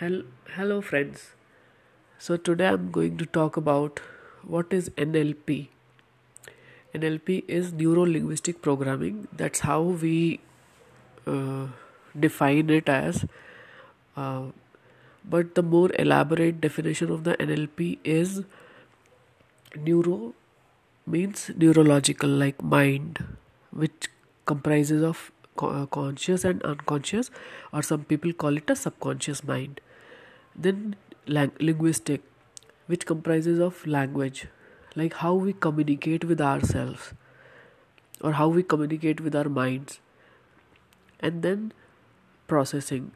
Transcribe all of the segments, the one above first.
Hel- Hello, friends. So, today I'm going to talk about what is NLP. NLP is neuro linguistic programming. That's how we uh, define it as. Uh, but the more elaborate definition of the NLP is neuro means neurological, like mind, which comprises of uh, conscious and unconscious, or some people call it a subconscious mind. Then lang- linguistic, which comprises of language, like how we communicate with ourselves, or how we communicate with our minds. And then processing,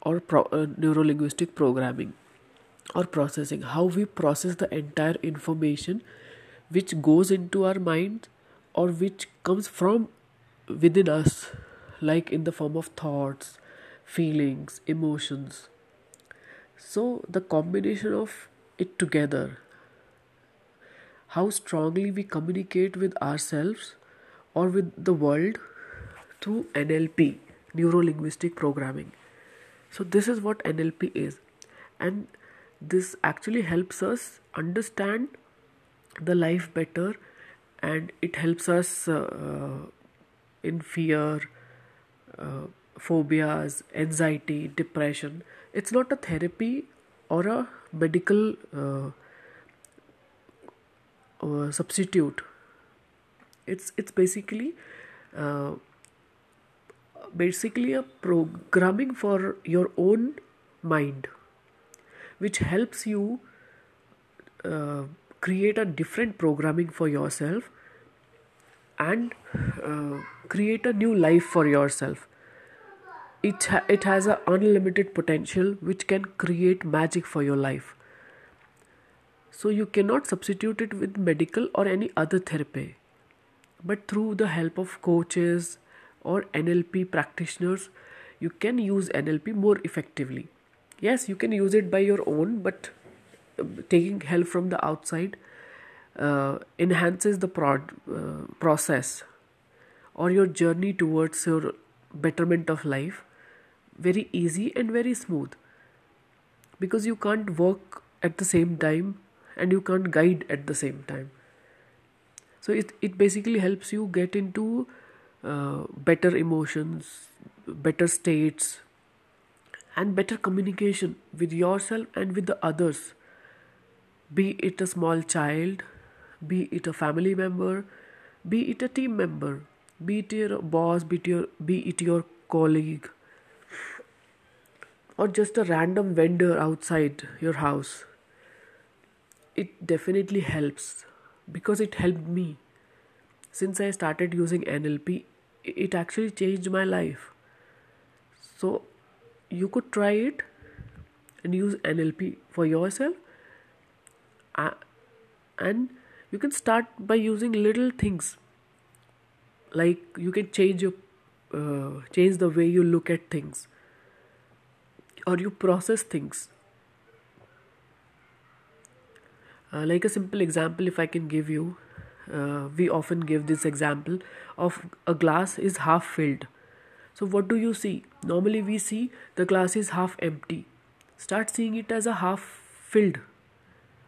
or pro- uh, neurolinguistic programming, or processing, how we process the entire information which goes into our mind or which comes from within us, like in the form of thoughts, feelings, emotions. So, the combination of it together, how strongly we communicate with ourselves or with the world through NLP, neuro linguistic programming. So, this is what NLP is, and this actually helps us understand the life better and it helps us uh, in fear, uh, phobias, anxiety, depression. It's not a therapy or a medical uh, uh substitute. It's it's basically uh, basically a programming for your own mind, which helps you uh, create a different programming for yourself and uh, create a new life for yourself it it has an unlimited potential which can create magic for your life. So you cannot substitute it with medical or any other therapy. But through the help of coaches or NLP practitioners you can use NLP more effectively. Yes you can use it by your own but taking help from the outside uh, enhances the prod, uh, process or your journey towards your betterment of life very easy and very smooth. Because you can't work at the same time and you can't guide at the same time. So it, it basically helps you get into uh, better emotions better states and better communication with yourself and with the others. Be it a small child, be it a family member, be it a team member, be it your boss, be it your, be it your colleague, or just a random vendor outside your house. It definitely helps because it helped me. Since I started using NLP, it actually changed my life. So, you could try it and use NLP for yourself uh, and you can start by using little things like you can change your uh, change the way you look at things or you process things. Uh, like a simple example if i can give you uh, we often give this example of a glass is half filled. So what do you see? Normally we see the glass is half empty. Start seeing it as a half filled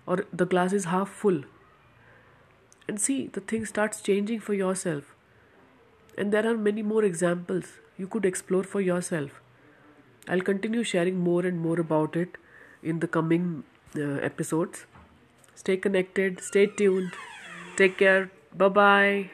or the glass is half full. And see the thing starts changing for yourself. And there are many more examples you could explore for yourself i'll continue sharing more and more about it in the coming uh, episodes. Stay connected stay tuned. Take care. Bye bye